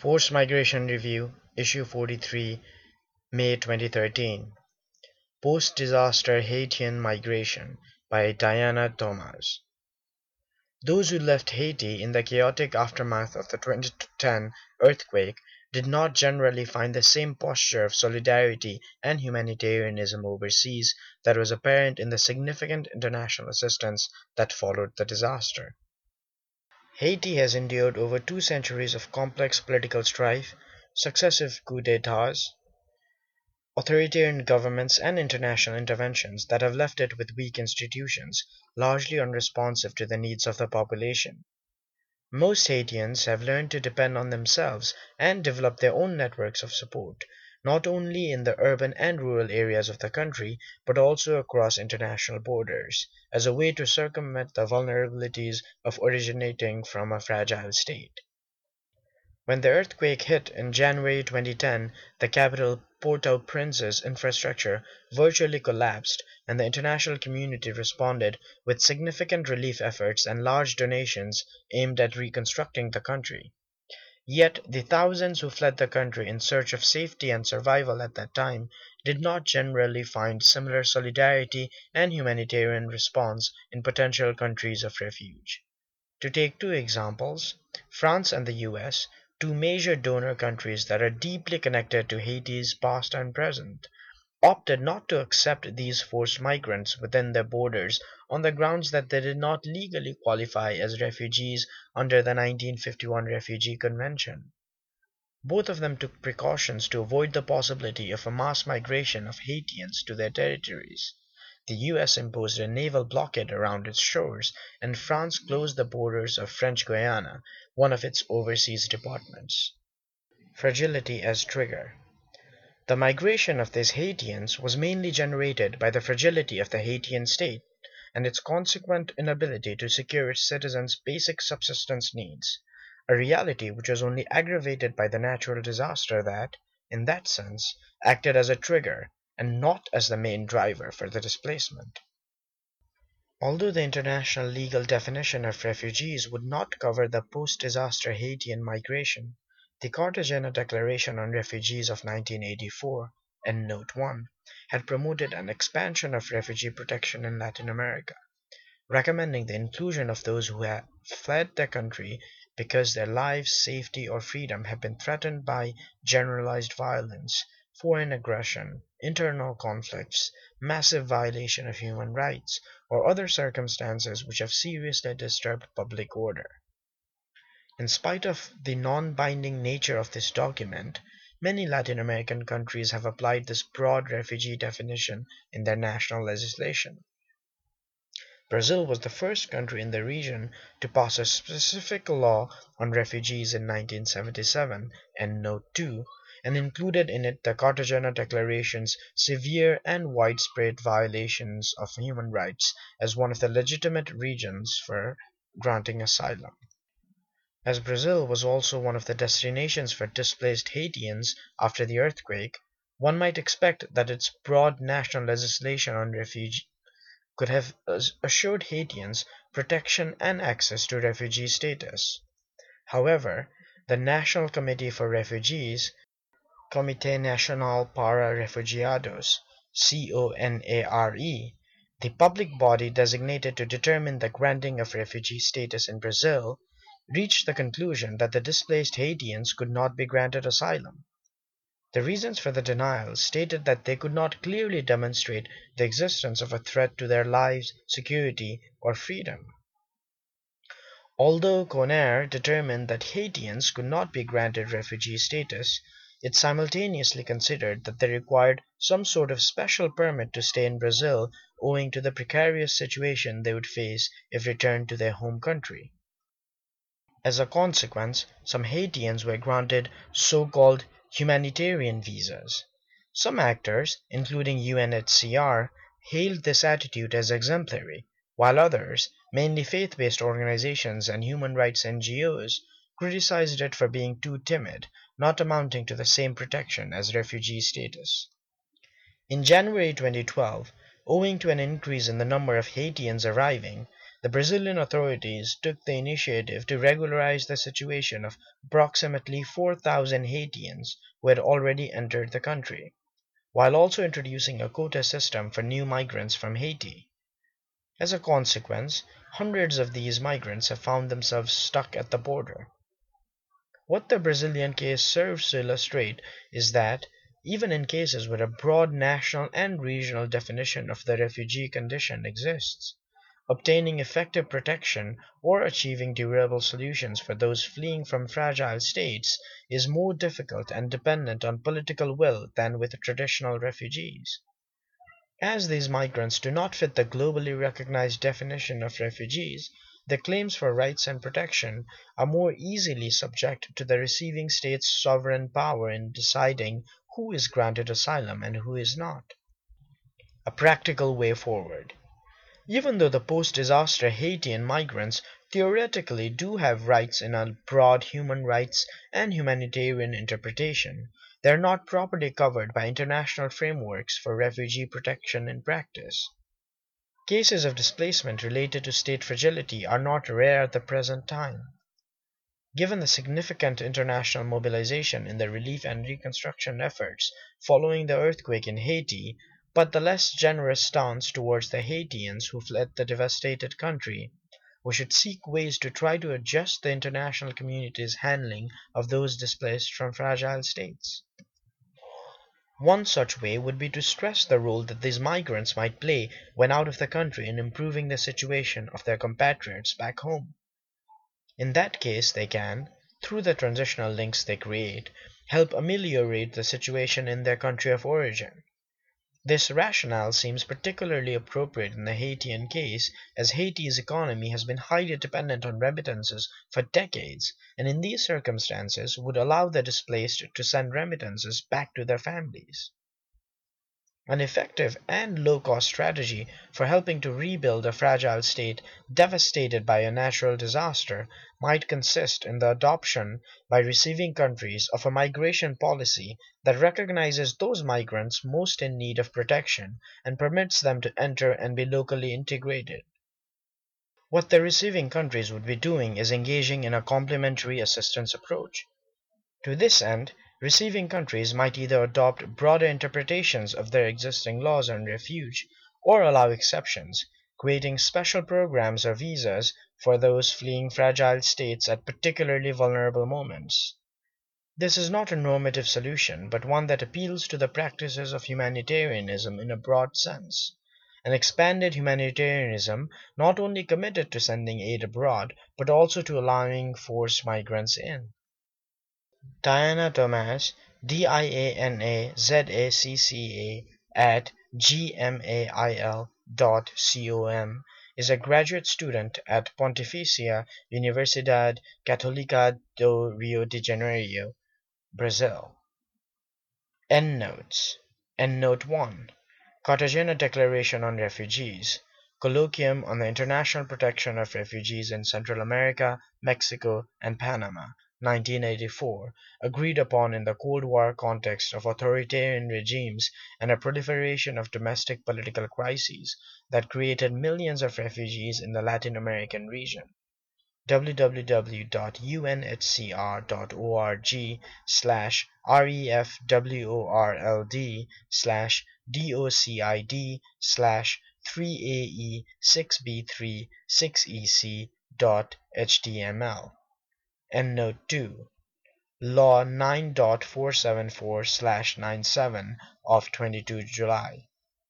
Forced Migration Review, Issue 43, May 2013. Post Disaster Haitian Migration by Diana Thomaz. Those who left Haiti in the chaotic aftermath of the 2010 earthquake did not generally find the same posture of solidarity and humanitarianism overseas that was apparent in the significant international assistance that followed the disaster. Haiti has endured over two centuries of complex political strife, successive coups d'etats, authoritarian governments, and international interventions that have left it with weak institutions, largely unresponsive to the needs of the population. Most Haitians have learned to depend on themselves and develop their own networks of support, not only in the urban and rural areas of the country, but also across international borders, as a way to circumvent the vulnerabilities of originating from a fragile state. When the earthquake hit in January 2010, the capital Port-au-Prince's infrastructure virtually collapsed and the international community responded with significant relief efforts and large donations aimed at reconstructing the country. Yet the thousands who fled the country in search of safety and survival at that time did not generally find similar solidarity and humanitarian response in potential countries of refuge. To take two examples, France and the US, two major donor countries that are deeply connected to Haiti's past and present, opted not to accept these forced migrants within their borders on the grounds that they did not legally qualify as refugees under the 1951 Refugee Convention. Both of them took precautions to avoid the possibility of a mass migration of Haitians to their territories. The US imposed a naval blockade around its shores, and France closed the borders of French Guiana, one of its overseas departments. Fragility as Trigger the migration of these Haitians was mainly generated by the fragility of the Haitian state and its consequent inability to secure its citizens' basic subsistence needs, a reality which was only aggravated by the natural disaster that, in that sense, acted as a trigger and not as the main driver for the displacement. Although the international legal definition of refugees would not cover the post-disaster Haitian migration, the Cartagena Declaration on Refugees of 1984 and Note 1 had promoted an expansion of refugee protection in Latin America, recommending the inclusion of those who have fled their country because their lives, safety, or freedom have been threatened by generalized violence, foreign aggression, internal conflicts, massive violation of human rights, or other circumstances which have seriously disturbed public order. In spite of the non-binding nature of this document, many Latin American countries have applied this broad refugee definition in their national legislation. Brazil was the first country in the region to pass a specific law on refugees in 1977 and Note 2 and included in it the Cartagena Declaration's severe and widespread violations of human rights as one of the legitimate reasons for granting asylum. As Brazil was also one of the destinations for displaced Haitians after the earthquake, one might expect that its broad national legislation on refugee could have assured Haitians protection and access to refugee status. However, the National Committee for Refugees, Comité Nacional para Refugiados, CONARE, the public body designated to determine the granting of refugee status in Brazil, reached the conclusion that the displaced Haitians could not be granted asylum. The reasons for the denial stated that they could not clearly demonstrate the existence of a threat to their lives, security, or freedom. Although CONARE determined that Haitians could not be granted refugee status, it simultaneously considered that they required some sort of special permit to stay in Brazil owing to the precarious situation they would face if returned to their home country. As a consequence, some Haitians were granted so-called humanitarian visas. Some actors, including UNHCR, hailed this attitude as exemplary, while others, mainly faith-based organizations and human rights NGOs, criticized it for being too timid, not amounting to the same protection as refugee status. In January 2012, owing to an increase in the number of Haitians arriving, the Brazilian authorities took the initiative to regularize the situation of approximately 4,000 Haitians who had already entered the country, while also introducing a quota system for new migrants from Haiti. As a consequence, hundreds of these migrants have found themselves stuck at the border. What the Brazilian case serves to illustrate is that, even in cases where a broad national and regional definition of the refugee condition exists, obtaining effective protection or achieving durable solutions for those fleeing from fragile states is more difficult and dependent on political will than with traditional refugees. As these migrants do not fit the globally recognized definition of refugees, their claims for rights and protection are more easily subject to the receiving state's sovereign power in deciding who is granted asylum and who is not. A practical way forward. Even though the post-disaster Haitian migrants theoretically do have rights in a broad human rights and humanitarian interpretation, they are not properly covered by international frameworks for refugee protection in practice. Cases of displacement related to state fragility are not rare at the present time. Given the significant international mobilization in the relief and reconstruction efforts following the earthquake in Haiti, but the less generous stance towards the Haitians who fled the devastated country, we should seek ways to try to adjust the international community's handling of those displaced from fragile states. One such way would be to stress the role that these migrants might play when out of the country in improving the situation of their compatriots back home. In that case they can, through the transitional links they create, help ameliorate the situation in their country of origin. This rationale seems particularly appropriate in the Haitian case, as Haiti's economy has been highly dependent on remittances for decades, and in these circumstances would allow the displaced to send remittances back to their families. An effective and low-cost strategy for helping to rebuild a fragile state devastated by a natural disaster might consist in the adoption by receiving countries of a migration policy that recognizes those migrants most in need of protection and permits them to enter and be locally integrated. What the receiving countries would be doing is engaging in a complementary assistance approach. To this end, Receiving countries might either adopt broader interpretations of their existing laws on refuge, or allow exceptions, creating special programs or visas for those fleeing fragile states at particularly vulnerable moments. This is not a normative solution, but one that appeals to the practices of humanitarianism in a broad sense. An expanded humanitarianism not only committed to sending aid abroad, but also to allowing forced migrants in. Diana Thomaz, D-I-A-N-A-Z-A-C-C-A at gmail dot com is a graduate student at Pontificia Universidad Católica do Rio de Janeiro, Brazil. Endnotes. Endnote 1 Cartagena Declaration on Refugees. Colloquium on the International Protection of Refugees in Central America, Mexico, and Panama 1984, agreed upon in the Cold War context of authoritarian regimes and a proliferation of domestic political crises that created millions of refugees in the Latin American region. Www.unhcr.org slash refworld slash docid slash 3ae6b3 6ec dot html Endnote 2. Law 9.474/97 of 22 July